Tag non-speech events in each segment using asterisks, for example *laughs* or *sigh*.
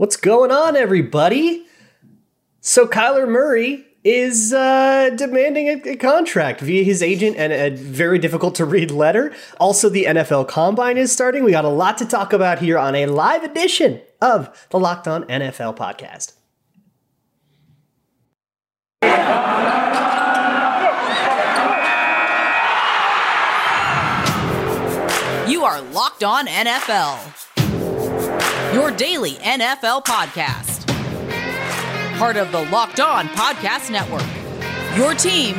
What's going on, everybody? So Kyler Murray is uh, demanding a, a, contract via his agent and a very difficult to read letter. Also, the NFL Combine is starting. We got a lot to talk about here on a live edition of the Locked On NFL podcast. You are Locked On NFL, your daily NFL podcast part of the Locked On Podcast Network. Your team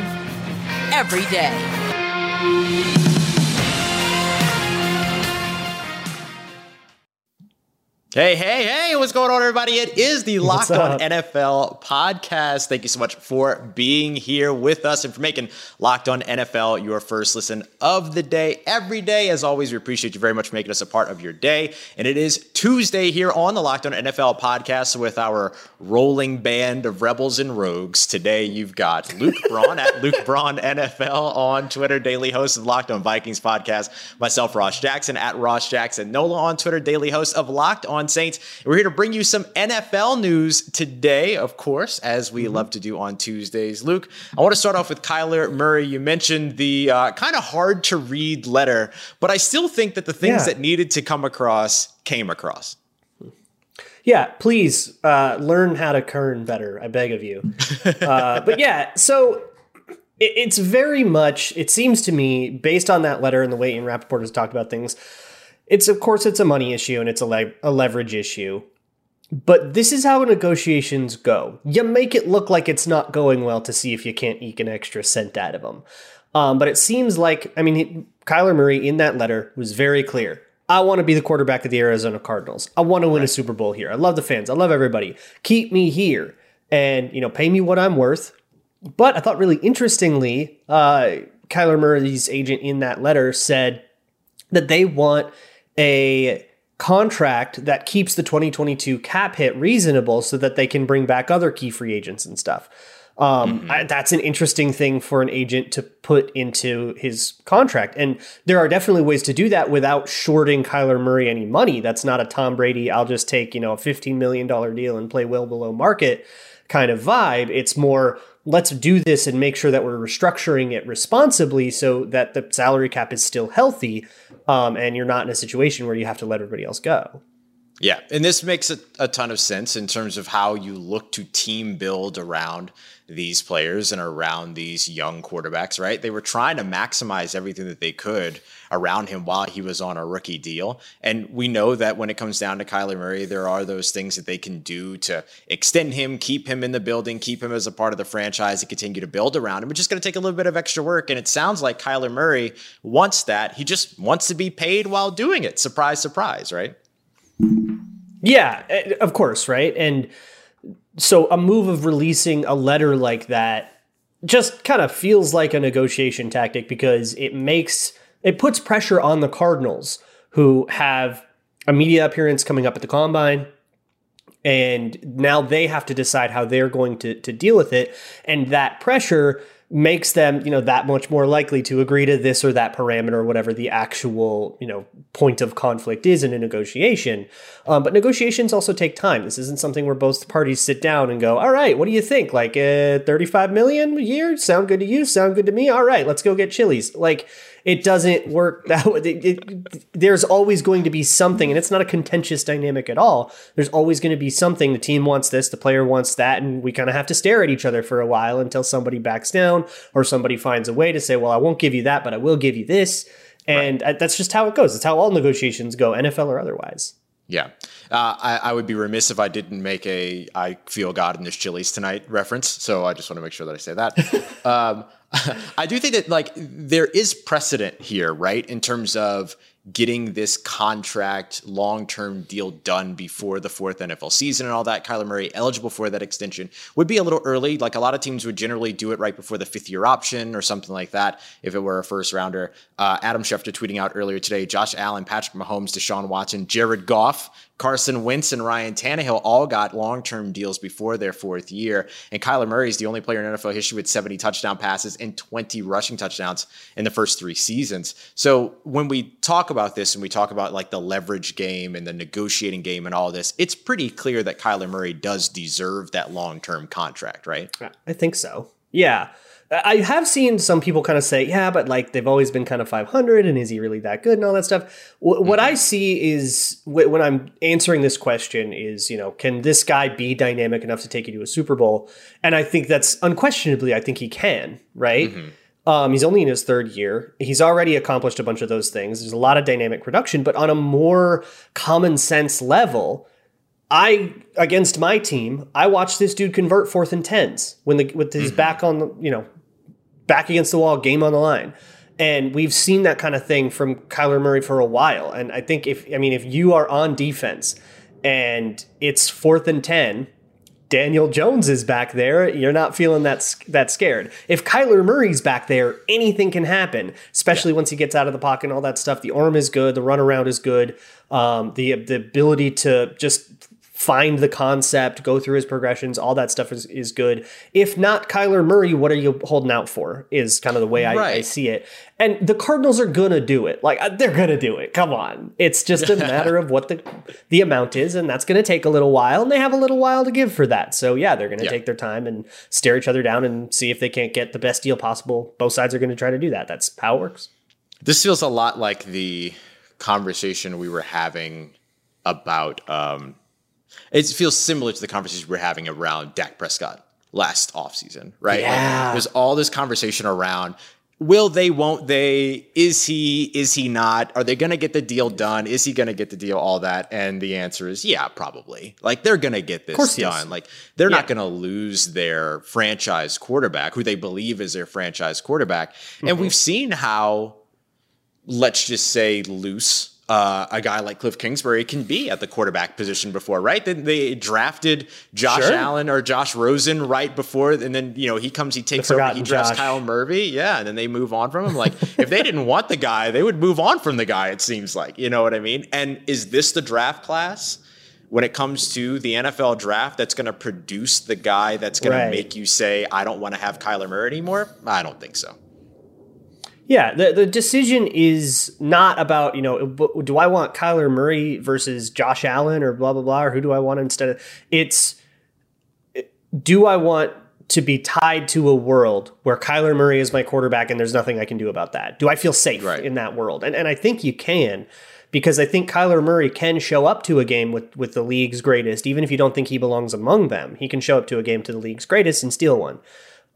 every day. Hey, hey, hey, what's going on, everybody? It is the Locked On NFL podcast. Thank you so much for being here with us and for making Locked On NFL your first listen of the day every day. As always, we appreciate you very much for making us a part of your day. And it is Tuesday here on the Locked On NFL podcast with our rolling band of rebels and rogues. Today, you've got Luke *laughs* Braun at Luke Braun NFL on Twitter, daily host of Locked On Vikings podcast. Myself, Ross Jackson at Ross Jackson Nola on Twitter, daily host of Locked On Saints. We're here to bring you some NFL news today, of course, as we mm-hmm. love to do on Tuesdays. Luke, I want to start off with Kyler Murray. You mentioned the uh, kind of hard to read letter, but I still think that the things yeah. that needed to come across came across. Yeah, please uh, learn how to kern better. I beg of you. *laughs* uh, but yeah, so it's very much, it seems to me, based on that letter and the way Ian Rapoport has talked about things, it's of course it's a money issue and it's a, le- a leverage issue. But this is how negotiations go. You make it look like it's not going well to see if you can't eke an extra cent out of them. Um, but it seems like, I mean, Kyler Murray in that letter was very clear. I want to be the quarterback of the Arizona Cardinals. I want to win right. a Super Bowl here. I love the fans. I love everybody. Keep me here and, you know, pay me what I'm worth. But I thought really interestingly, uh, Kyler Murray's agent in that letter said that they want a contract that keeps the 2022 cap hit reasonable so that they can bring back other key free agents and stuff. Um, mm-hmm. I, that's an interesting thing for an agent to put into his contract. And there are definitely ways to do that without shorting Kyler Murray any money. That's not a Tom Brady, I'll just take, you know, a $15 million deal and play well below market kind of vibe. It's more, let's do this and make sure that we're restructuring it responsibly so that the salary cap is still healthy um, and you're not in a situation where you have to let everybody else go. Yeah, and this makes a, a, ton of sense in terms of how you look to team build around these players and around these young quarterbacks, right? They were trying to maximize everything that they could around him while he was on a rookie deal. And we know that when it comes down to Kyler Murray, there are those things that they can do to extend him, keep him in the building, keep him as a part of the franchise, and continue to build around him. It's just going to take a little bit of extra work. And it sounds like Kyler Murray wants that. He just wants to be paid while doing it. Surprise, surprise, right? Yeah, eh, of course, right? And so a move of releasing a letter like that just kind of feels like a negotiation tactic because it makes it puts pressure on the Cardinals who have a media appearance coming up at the combine and now they have to decide how they're going to, to deal with it and that pressure makes them, you know, that much more likely to agree to this or that parameter or whatever the actual, you know, point of conflict is in a negotiation. Um, but negotiations also take time. This isn't something where both parties sit down and go, all right, what do you think? Like uh, 35 million a year? Sound good to you? Sound good to me? All right, let's go get chilies. Like, it doesn't work that way. It, it, there's always going to be something, and it's not a contentious dynamic at all. There's always going to be something. The team wants this, the player wants that, and we kind of have to stare at each other for a while until somebody backs down or somebody finds a way to say, well, I won't give you that, but I will give you this. And right. that's just how it goes. It's how all negotiations go, NFL or otherwise. Yeah. Uh, I, I, would be remiss if I didn't make a I feel God in this Chili's tonight reference. So I just want to make sure that I say that. *laughs* um, *laughs* I do think that like there is precedent here, right? In terms of getting this contract long term deal done before the fourth NFL season and all that. Kyler Murray eligible for that extension would be a little early. Like a lot of teams would generally do it right before the fifth year option or something like that if it were a first rounder. Uh, Adam Schefter tweeting out earlier today Josh Allen, Patrick Mahomes, Deshaun Watson, Jared Goff Carson Wentz and Ryan Tannehill all got long term deals before their fourth year. And Kyler Murray is the only player in NFL history with 70 touchdown passes and 20 rushing touchdowns in the first three seasons. So when we talk about this and we talk about like the leverage game and the negotiating game and all this, it's pretty clear that Kyler Murray does deserve that long term contract, right? I think so. Yeah. I have seen some people kind of say, yeah, but like they've always been kind of 500, and is he really that good and all that stuff. What mm-hmm. I see is when I'm answering this question is, you know, can this guy be dynamic enough to take you to a Super Bowl? And I think that's unquestionably, I think he can, right? Mm-hmm. Um, he's only in his third year. He's already accomplished a bunch of those things. There's a lot of dynamic production, but on a more common sense level, I against my team, I watched this dude convert fourth and tens when the with his mm-hmm. back on the you know back against the wall, game on the line. And we've seen that kind of thing from Kyler Murray for a while. And I think if, I mean, if you are on defense and it's fourth and 10, Daniel Jones is back there, you're not feeling that that scared. If Kyler Murray's back there, anything can happen, especially yeah. once he gets out of the pocket and all that stuff. The arm is good, the runaround is good, um, the the ability to just find the concept, go through his progressions, all that stuff is, is good. If not Kyler Murray, what are you holding out for? Is kind of the way I, right. I see it. And the Cardinals are gonna do it. Like uh, they're gonna do it. Come on. It's just a *laughs* matter of what the the amount is, and that's gonna take a little while, and they have a little while to give for that. So yeah, they're gonna yeah. take their time and stare each other down and see if they can't get the best deal possible. Both sides are gonna try to do that. That's how it works. This feels a lot like the conversation we were having about um, it feels similar to the conversation we are having around Dak Prescott last offseason, right? Yeah. Like, there's all this conversation around will they, won't they? Is he, is he not? Are they going to get the deal done? Is he going to get the deal? All that. And the answer is yeah, probably. Like they're going to get this done. Like they're yeah. not going to lose their franchise quarterback who they believe is their franchise quarterback. Mm-hmm. And we've seen how, let's just say, loose uh, a guy like Cliff Kingsbury can be at the quarterback position before, right? Then they drafted Josh sure. Allen or Josh Rosen right before, and then you know he comes, he takes over, he drafts Josh. Kyle Murphy, yeah, and then they move on from him. Like if they didn't want the guy, they would move on from the guy. It seems like you know what I mean. And is this the draft class? When it comes to the NFL draft, that's going to produce the guy that's going right. to make you say, "I don't want to have Kyler Murray anymore." I don't think so. Yeah, the, the decision is not about, you know, do I want Kyler Murray versus Josh Allen or blah, blah, blah, or who do I want instead of. It's do I want to be tied to a world where Kyler Murray is my quarterback and there's nothing I can do about that? Do I feel safe right. in that world? And, and I think you can because I think Kyler Murray can show up to a game with, with the league's greatest, even if you don't think he belongs among them. He can show up to a game to the league's greatest and steal one.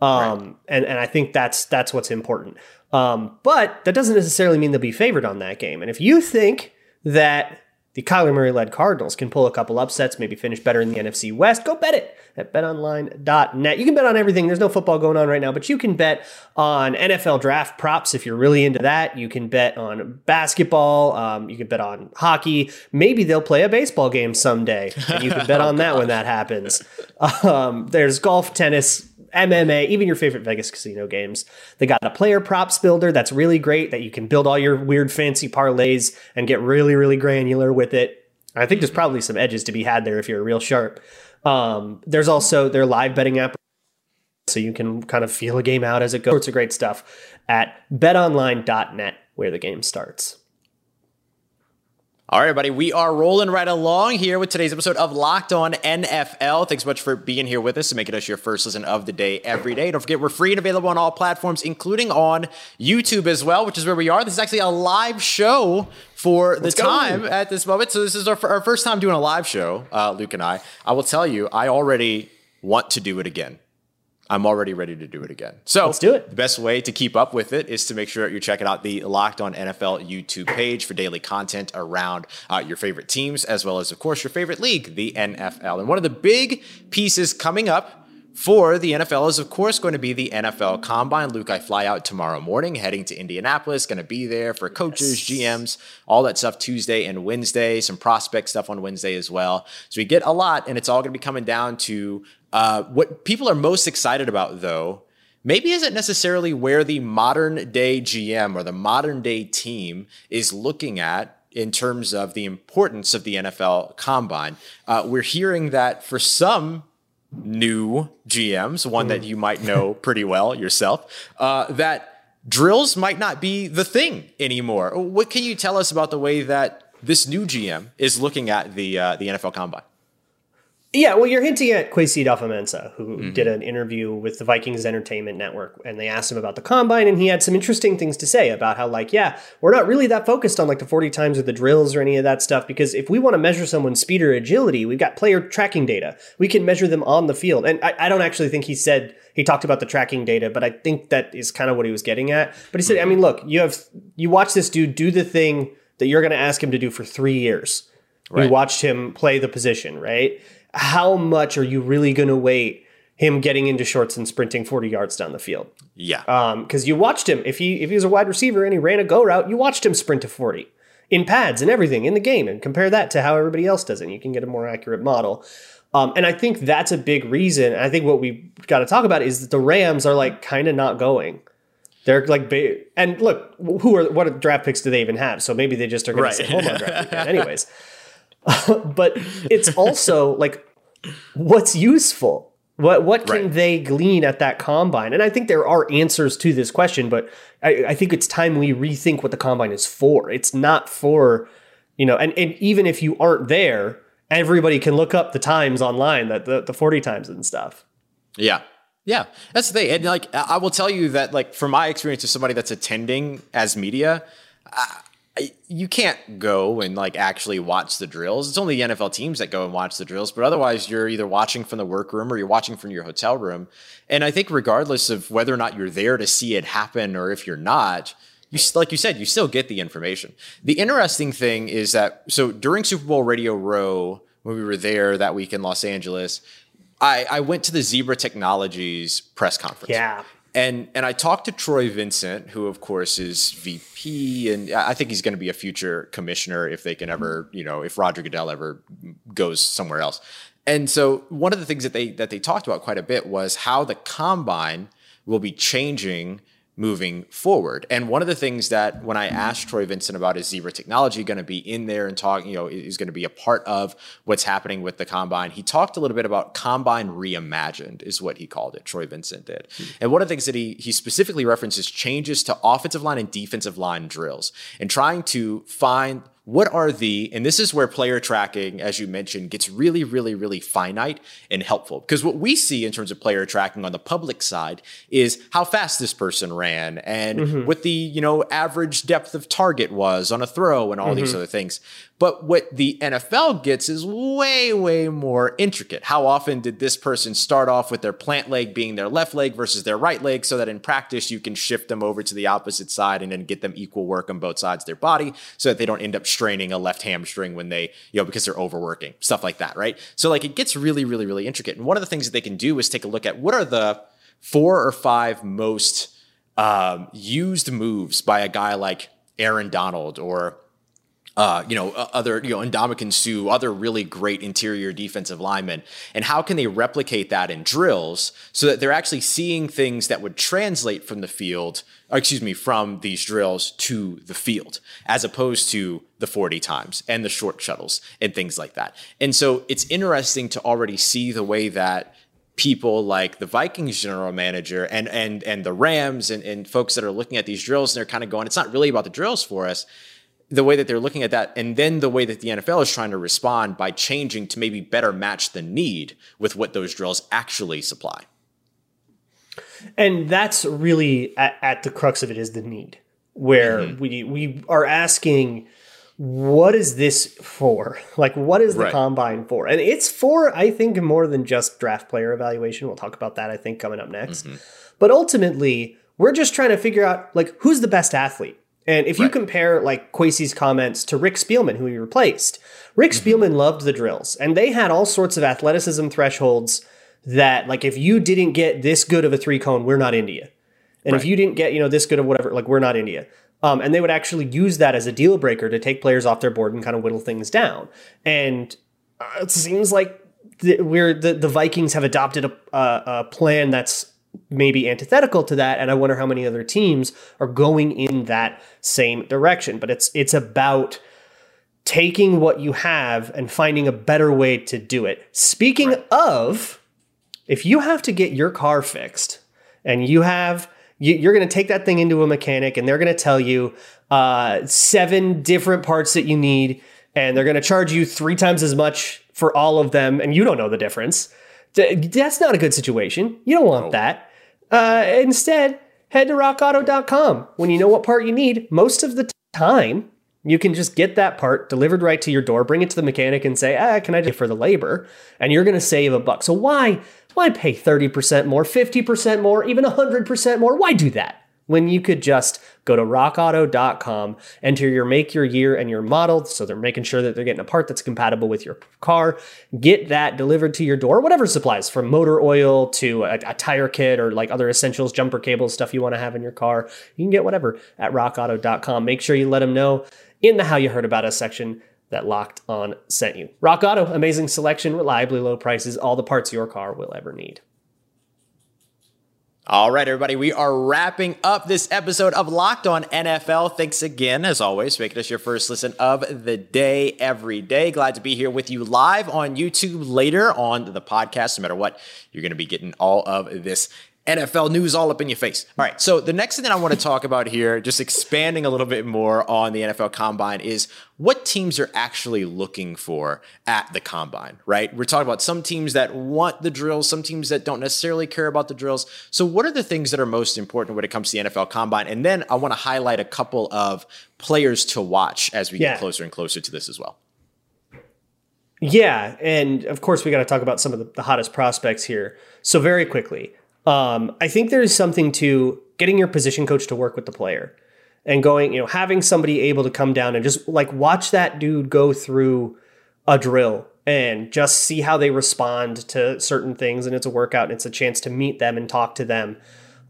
Um, right. and, and I think that's that's what's important. Um, but that doesn't necessarily mean they'll be favored on that game. And if you think that the Kyler Murray led Cardinals can pull a couple upsets, maybe finish better in the NFC West, go bet it at betonline.net. You can bet on everything. There's no football going on right now, but you can bet on NFL draft props if you're really into that. You can bet on basketball. Um, you can bet on hockey. Maybe they'll play a baseball game someday, and you can bet *laughs* on that when that happens. Um, there's golf, tennis, MMA, even your favorite Vegas casino games. They got a player props builder that's really great that you can build all your weird fancy parlays and get really, really granular with it. I think there's probably some edges to be had there if you're a real sharp. Um, there's also their live betting app, so you can kind of feel a game out as it goes. Sorts of great stuff at betonline.net where the game starts. All right, everybody, we are rolling right along here with today's episode of Locked On NFL. Thanks so much for being here with us and making us your first listen of the day every day. Don't forget, we're free and available on all platforms, including on YouTube as well, which is where we are. This is actually a live show for the Let's time go. at this moment. So, this is our, our, first time doing a live show, uh, Luke and I. I will tell you, I already want to do it again. I'm already ready to do it again. So let's do it. The best way to keep up with it is to make sure you're checking out the Locked On NFL YouTube page for daily content around uh, your favorite teams, as well as, of course, your favorite league, the NFL. And one of the big pieces coming up for the NFL is, of course, going to be the NFL Combine. Luke, I fly out tomorrow morning, heading to Indianapolis, going to be there for coaches, yes. GMs, all that stuff Tuesday and Wednesday, some prospect stuff on Wednesday as well. So we get a lot, and it's all going to be coming down to uh, what people are most excited about, though, maybe isn't necessarily where the modern day GM or the modern day team is looking at in terms of the importance of the NFL combine. Uh, we're hearing that for some new GMs, one that you might know *laughs* pretty well yourself, uh, that drills might not be the thing anymore. What can you tell us about the way that this new GM is looking at the uh, the NFL Combine? Yeah, well, you're hinting at Kwesi Adofo-Mensah, who mm-hmm. did an interview with the Vikings Entertainment Network, and they asked him about the combine, and he had some interesting things to say about how, like, yeah, we're not really that focused on like the 40 times or the drills or any of that stuff, because if we want to measure someone's speed or agility, we've got player tracking data. We can measure them on the field. And I, I don't actually think he said he talked about the tracking data, but I think that is kind of what he was getting at. But he said, I mean, look, you have you watch this dude do the thing that you're going to ask him to do for three years. Right. You watched him play the position, right? How much are you really going to wait him getting into shorts and sprinting 40 yards down the field? Yeah. Because um, you watched him. If he if he was a wide receiver and he ran a go route, you watched him sprint to 40 in pads and everything in the game, and compare that to how everybody else does it. And you can get a more accurate model. Um, and I think that's a big reason. I think what we got to talk about is that the Rams are like kind of not going. They're like, and look, who are what draft picks do they even have? So maybe they just are going right. to sit home on draft *laughs* anyways. *laughs* but it's also like what's useful? What what can right. they glean at that combine? And i think there are answers to this question but I, I, think it's time we rethink what the combine is for. It's not for you know and, and even if you aren't there everybody can look up the times online that the, the 40 times and stuff. Yeah. Yeah. That's the thing. And like i will tell you that like from my experience as somebody that's attending as media you can't go and like actually watch the drills. It's only the NFL teams that go and watch the drills, but otherwise you're either watching from the workroom or you're watching from your hotel room. And I think regardless of whether or not you're there to see it happen or if you're not, you like you said, you still get the information. The interesting thing is that so during Super Bowl Radio Row when we were there that week in Los Angeles, I, I went to the Zebra Technologies press conference. Yeah and and I talked to Troy Vincent, who of course is VP, and I think he's going to be a future commissioner if they can ever, you know, if Roger Goodell ever goes somewhere else. And so one of the things that they that they talked about quite a bit was how the combine will be changing moving forward. And one of the things that when I asked Troy Vincent about is Zebra technology going to be in there and talk, you know, is going to be a part of what's happening with the combine. He talked a little bit about combine reimagined is what he called it. Troy Vincent did. Hmm. And one of the things that he he specifically references changes to offensive line and defensive line drills and trying to find what are the, and this is where player tracking, as you mentioned, gets really, really, really finite and helpful. Because what we see in terms of player tracking on the public side is how fast this person ran and mm-hmm. what the, you know, average depth of target was on a throw and all mm-hmm. these other things. But what the NFL gets is way, way more intricate. How often did this person start off with their plant leg being their left leg versus their right leg so that in practice you can shift them over to the opposite side and then get them equal work on both sides of their body so that they don't end up straining a left hamstring when they, you know, because they're overworking, stuff like that, right? So like it gets really, really, really intricate. And one of the things that they can do is take a look at what are the four or five most um, used moves by a guy like Aaron Donald or uh, you know, other, you know, Ndamukong Suh, other really great interior defensive linemen, and how can they replicate that in drills so that they're actually seeing things that would translate from the field, excuse me, from these drills to the field, as opposed to the 40 times and the short shuttles and things like that. And so it's interesting to already see the way that people like the Vikings general manager and and and the Rams and, and folks that are looking at these drills and they're kind of going, it's not really about the drills for us the way that they're looking at that, and then the way that the NFL is trying to respond by changing to maybe better match the need with what those drills actually supply. And that's really at, at the crux of it is the need, where mm-hmm. we we are asking, what is this for? *laughs* Like, what is the right. combine for? And it's for, I think, more than just draft player evaluation. We'll talk about that, I think, coming up next. Mm-hmm. But ultimately, we're just trying to figure out like who's the best athlete and if you compare like Kwesi's comments to Rick Spielman, who he replaced, Rick mm-hmm. Spielman loved the drills, and they had all sorts of athleticism thresholds that, like, if you didn't get this good of a three cone, we're not India, and right. if you didn't get you know this good of whatever, like, we're not India. Um, and they would actually use that as a deal breaker to take players off their board and kind of whittle things down. And uh, it seems like the, we're the, the Vikings have adopted a, a, a plan that's maybe antithetical to that and i wonder how many other teams are going in that same direction. But it's it's about taking what you have and finding a better way to do it. Speaking right. of, if you have to get your car fixed and you have you, are going to take that thing into a mechanic and they're going to tell you uh, seven different parts that you need and they're going to charge you three times as much for all of them and you don't know the difference. That's not a good situation. You don't want that uh, instead head to rockauto.com when you know what part you need most of the time you can just get that part delivered right to your door, bring it to the mechanic, and say, "Ah, can I do for the labor?" And you're going to save a buck. So why why pay thirty percent more, fifty percent more, even hundred percent more? Why do that when you could just go to rockauto.com, enter your make, your year, and your model. So they're making sure that they're getting a part that's compatible with your car. Get that delivered to your door, whatever supplies from motor oil to a, a tire kit or like other essentials, jumper cables, stuff you want to have in your car. You can get whatever at rockauto.com. Make sure you let them know in the How You Heard About Us section that Locked On sent you. Rock Auto, amazing selection, reliably low prices, all the parts your car will ever need. All right, everybody, we are wrapping up this episode of Locked On NFL. Thanks again, as always, making us your first listen of the day every day. Glad to be here with you live on YouTube later on the podcast. No matter what, you're going to be getting all of this NFL news all up in your face. All right. So the next thing that I want to talk about here, just expanding a little bit more on the NFL combine, is what teams are actually looking for at the combine, right? We're talking about some teams that want the drills, some teams that don't necessarily care about the drills. So what are the things that are most important when it comes to the NFL combine? And then I want to highlight a couple of players to watch as we yeah. get closer and closer to this as well. Yeah. And of course, we got to talk about some of the, the hottest prospects here. So, very quickly, um, I think there is something to getting your position coach to work with the player and going, you know, having somebody able to come down and just like watch that dude go through a drill and just see how they respond to certain things. And it's a workout and it's a chance to meet them and talk to them.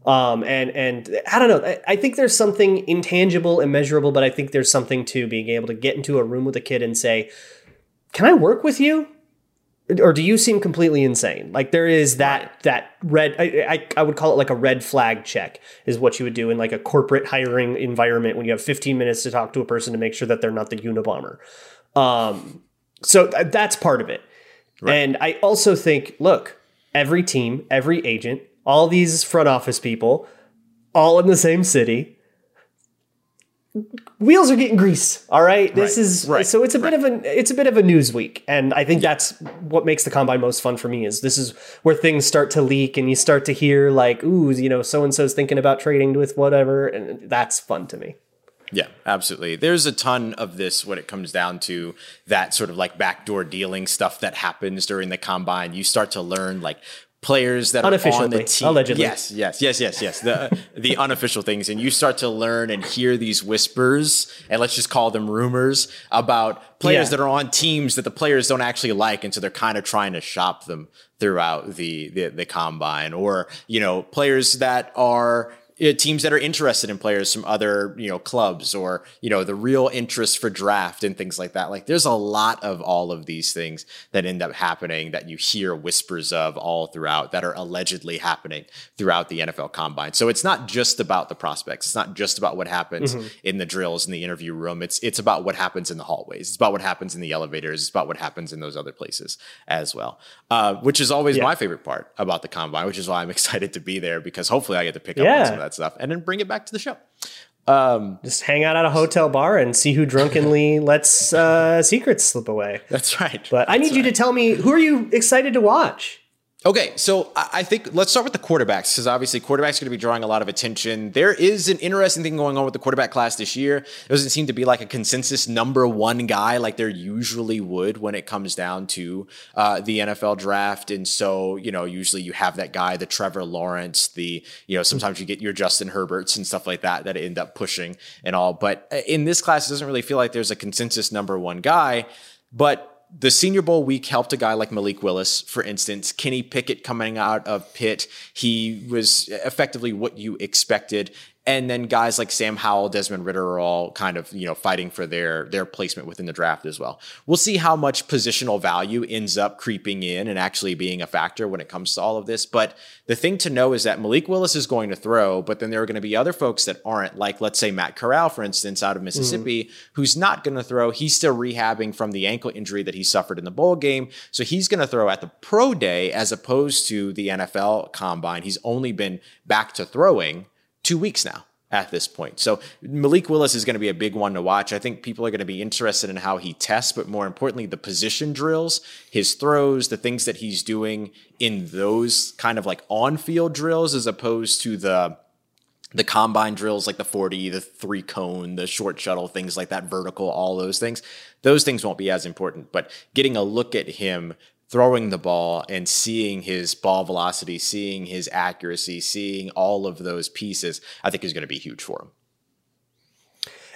Um, and and I don't know. I, think there's something intangible, immeasurable, but I think there's something to being able to get into a room with a kid and say, "Can I work with you?" Or do you seem completely insane? Like there is that that red I, I, I would call it like a red flag check is what you would do in like a corporate hiring environment when you have 15 minutes to talk to a person to make sure that they're not the Unabomber. Um, so th- that's part of it. Right. And I also think, look, every team, every agent, all these front office people, all in the same city, wheels are getting grease. All right, this right, is right, so it's a right. bit of a it's a bit of a news week, and I think that's what makes the combine most fun for me. Is this is where things start to leak, and you start to hear like, ooh, you know, so and so's thinking about trading with whatever, and that's fun to me. Yeah, absolutely. There's a ton of this when it comes down to that sort of like backdoor dealing stuff that happens during the combine. You start to learn like players that are on the team. Allegedly. Yes, yes, yes, yes, yes. The *laughs* the unofficial things, and you start to learn and hear these whispers, and let's just call them rumors about players yeah. that are on teams that the players don't actually like, and so they're kind of trying to shop them throughout the, the the combine, or you know, players that are teams that are interested in players from other you know clubs or you know the real interest for draft and things like that like there's a lot of all of these things that end up happening that you hear whispers of all throughout that are allegedly happening throughout the NFL combine so it's not just about the prospects it's not just about what happens mm-hmm. in the drills in the interview room it's it's about what happens in the hallways it's about what happens in the elevators it's about what happens in those other places as well uh, which is always yeah. my favorite part about the combine which is why I'm *laughs* excited to be there because hopefully I get to pick up yeah. on some of that that stuff and then bring it back to the show. Um, Just hang out at a hotel bar and see who drunkenly *laughs* lets uh, secrets slip away. That's right. But I need right. you to tell me who are you excited to watch? Okay, so I think let's start with the quarterbacks because obviously quarterbacks are going to be drawing a lot of attention. There is an interesting thing going on with the quarterback class this year. It doesn't seem to be like a consensus number one guy like there usually would when it comes down to uh, the NFL draft. And so, you know, usually you have that guy, the Trevor Lawrence, the, you know, sometimes you get your Justin Herberts and stuff like that that end up pushing and all. But uh, in this class, it doesn't really feel like there's a consensus number one guy. But the Senior Bowl week helped a guy like Malik Willis, for instance. Kenny Pickett coming out of Pitt, he was effectively what you expected. And then guys like Sam Howell, Desmond Ridder are all kind of you know fighting for their their placement within the draft as well. We'll see how much positional value ends up creeping in and actually being a factor when it comes to all of this. But the thing to know is that Malik Willis is going to throw, but then there are going to be other folks that aren't, like let's say Matt Corral, for instance, out of Mississippi, mm. who's not going to throw. He's still rehabbing from the ankle injury that he suffered in the bowl game, so he's going to throw at the pro day as opposed to the NFL combine. He's only been back to throwing two weeks now at this point. So Malik Willis is going to be a big one to watch. I think people are going to be interested in how he tests, but more importantly, the position drills, his throws, the things that he's doing in those kind of like on-field drills as opposed to the the combine drills like the 40, the three cone, the short shuttle, things like that, vertical, all those things. Those things won't be as important, but getting a look at him throwing the ball and seeing his ball velocity, seeing his accuracy, seeing all of those pieces, I think is going to be huge for him.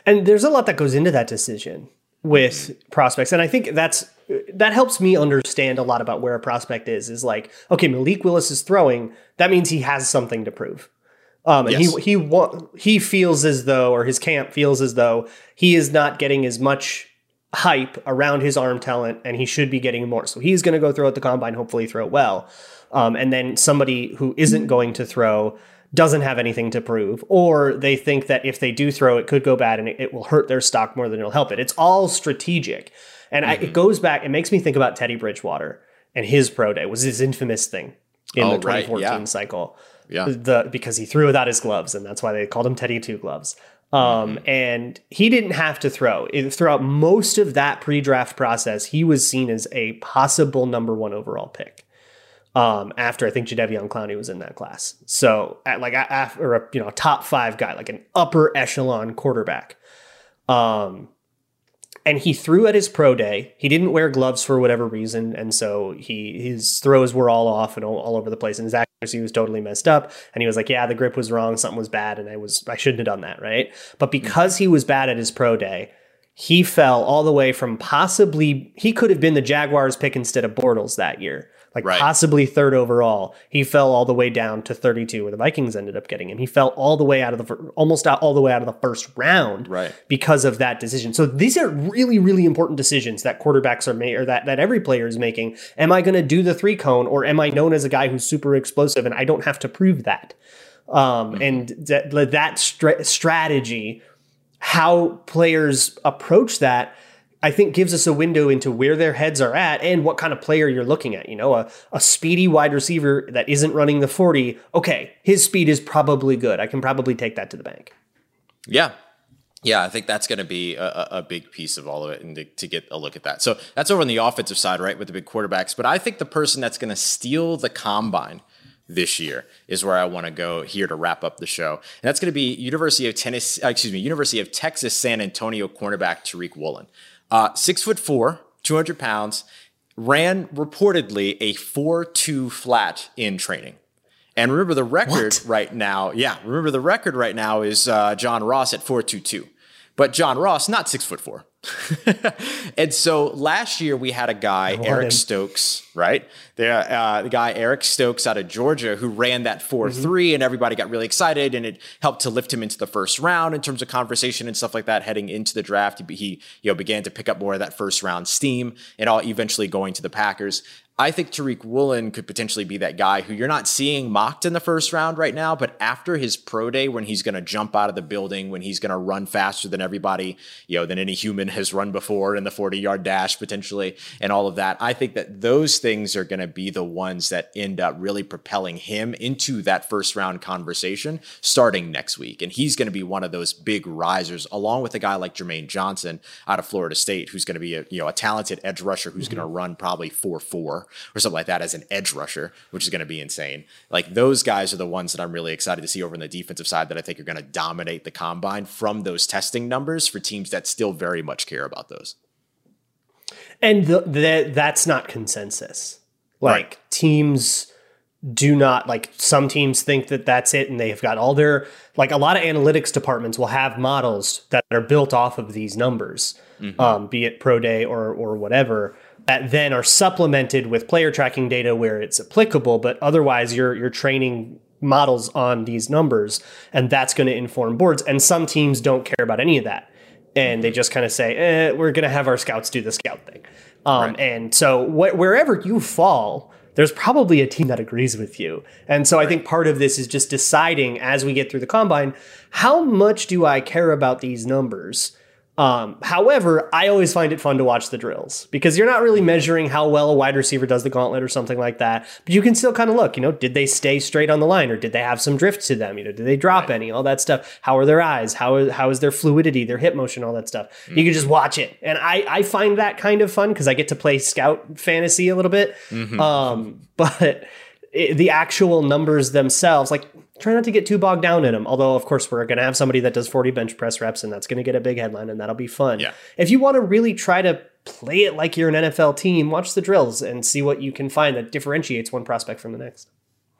And there's a lot that goes into that decision with mm-hmm. prospects. And I think that's that helps me understand a lot about where a prospect is. Is like, okay, Malik Willis is throwing. That means he has something to prove. Um, and yes. he he he feels as though, or his camp feels as though he is not getting as much hype around his arm talent, and he should be getting more. So he's going to go throw at the combine, hopefully throw well. Um, and then somebody who isn't going to throw doesn't have anything to prove, or they think that if they do throw, it could go bad and it, it will hurt their stock more than it'll help it. It's all strategic, and mm-hmm. I, it mm-hmm. goes back. It makes me think about Teddy Bridgewater and his pro day was his infamous thing in oh, the 2014 right, yeah. cycle. Yeah, the because he threw without his gloves, and that's why they called him Teddy Two Gloves. Um, mm-hmm. And he didn't have to throw. Throughout most of that pre draft process, he was seen as a possible number one overall pick. Um, after I think Jadeveon Clowney was in that class. So, at like after a you know a top five guy, like an upper echelon quarterback. Um, and he threw at his pro day. He didn't wear gloves for whatever reason, and so he his throws were all off and all, all over the place, and his accuracy was totally messed up. And he was like, "Yeah, the grip was wrong. Something was bad, and I was I shouldn't have done that, right?" But hmm. because he was bad at his pro day, he fell all the way from possibly he could have been the Jaguars pick instead of Bortles that year like right. possibly third overall. He fell all the way down to 32, where the Vikings ended up getting him. He fell all the way out of the almost out, all the way out of the first round, right? Because of that decision. So these are really, really important decisions that quarterbacks are making, or that that every player is making. Am I going to do the three cone, or am I known as a guy who's super explosive, and I don't have to prove that? Um, mm-hmm. And that that strategy, how players approach that I think gives us a window into where their heads are at and what kind of player you're looking at. You know, a, a speedy wide receiver that isn't running the 40, okay, his speed is probably good. I can probably take that to the bank. Yeah. Yeah, I think that's going to be a, a, big piece of all of it and to, to, get a look at that. So that's over on the offensive side, right, with the big quarterbacks. But I think the person that's going to steal the combine this year is where I want to go here to wrap up the show. And that's going to be University of Tennessee, uh, excuse me, University of Texas San Antonio cornerback Tariq Woolen. Uh, six foot four, 200 pounds, ran reportedly a 4 2 flat in training. And remember the record what? right now. Yeah, remember the record right now is uh, John Ross at 4.22. But John Ross, not six foot four. *laughs* and so last year we had a guy, Eric him. Stokes, right? The, uh, the guy, Eric Stokes out of Georgia, who ran that 4 mm-hmm. 3, and everybody got really excited, and it helped to lift him into the first round in terms of conversation and stuff like that heading into the draft. He, he you know, began to pick up more of that first round steam and all eventually going to the Packers. I think Tariq Woolen could potentially be that guy who you're not seeing mocked in the first round right now, but after his pro day, when he's going to jump out of the building, when he's going to run faster than everybody, you know, than any human has run before in the 40 yard dash potentially, and all of that, I think that those things are going to be the ones that end up really propelling him into that first round conversation starting next week. And he's going to be one of those big risers, along with a guy like Jermaine Johnson out of Florida State, who's going to be a, you know, a talented edge rusher who's mm-hmm. going to run probably 4 4 or something like that as an edge rusher, which is going to be insane. Like those guys are the ones that I'm really excited to see over on the defensive side that I think are going to dominate the combine from those testing numbers for teams that still very much care about those. And the, the, that's not consensus. Like right. teams do not like some teams think that that's it and they've got all their like a lot of analytics departments will have models that are built off of these numbers mm-hmm. um, be it pro day or or whatever that then are supplemented with player tracking data where it's applicable, but otherwise you're you're training models on these numbers, and that's going to inform boards. And some teams don't care about any of that, and they just kind of say, eh, "We're going to have our scouts do the scout thing." Um, right. And so, wh- wherever you fall, there's probably a team that agrees with you. And so, right. I think part of this is just deciding as we get through the combine, how much do I care about these numbers? Um, however, I always find it fun to watch the drills because you're not really measuring how well a wide receiver does the gauntlet or something like that. But you can still kind of look, you know, did they stay straight on the line or did they have some drift to them? You know, did they drop right. any? All that stuff. How are their eyes? How is, how is their fluidity, their hip motion, all that stuff? Mm-hmm. You can just watch it. And I, I find that kind of fun because I get to play scout fantasy a little bit. Mm-hmm. Um, *laughs* but it, the actual numbers themselves, like try not to get too bogged down in them. Although, of course, we're going to have somebody that does 40 bench press reps, and that's going to get a big headline, and that'll be fun. Yeah. If you want to really try to play it like you're an NFL team, watch the drills and see what you can find that differentiates one prospect from the next.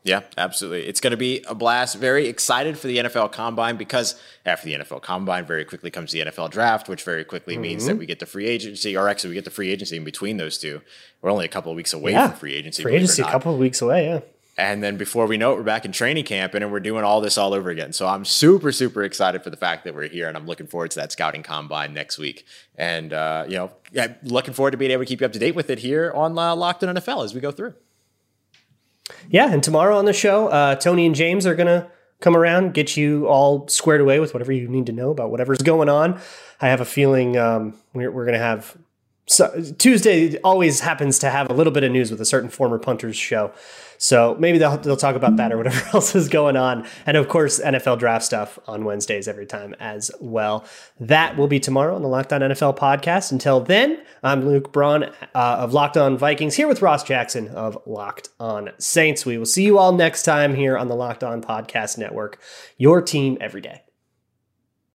Yeah, absolutely. It's going to be a blast. Very excited for the NFL Combine because after the NFL Combine, very quickly comes the NFL Draft, which very quickly mm-hmm. means that we get the free agency, or actually we get the free agency in between those two. We're only a couple of weeks away yeah. from free agency. Free agency, a couple of weeks away. Yeah. And then before we know it, we're back in training camp and we're doing all this all over again. So I'm super, super excited for the fact that we're here and I'm looking forward to that scouting combine next week. And, uh, you know, yeah, looking forward to being able to keep you up to date with it here on uh, Locked on NFL as we go through. Yeah. And tomorrow on the show, uh, Tony and James are to come around, get you all squared away with whatever you need to know about whatever's going on. I have a feeling um, we're, we're to have so Tuesday always happens to have a little bit of news with a certain former punters show. So maybe they'll, they'll talk about that or whatever *laughs* else is going on. And of course, NFL draft stuff on Wednesdays every time as well. That will be tomorrow on the Locked On NFL podcast. Until then, I'm Luke Braun uh, of Locked On Vikings here with Ross Jackson of Locked On Saints. We will see you all next time here on the Locked On Podcast Network, your team every day.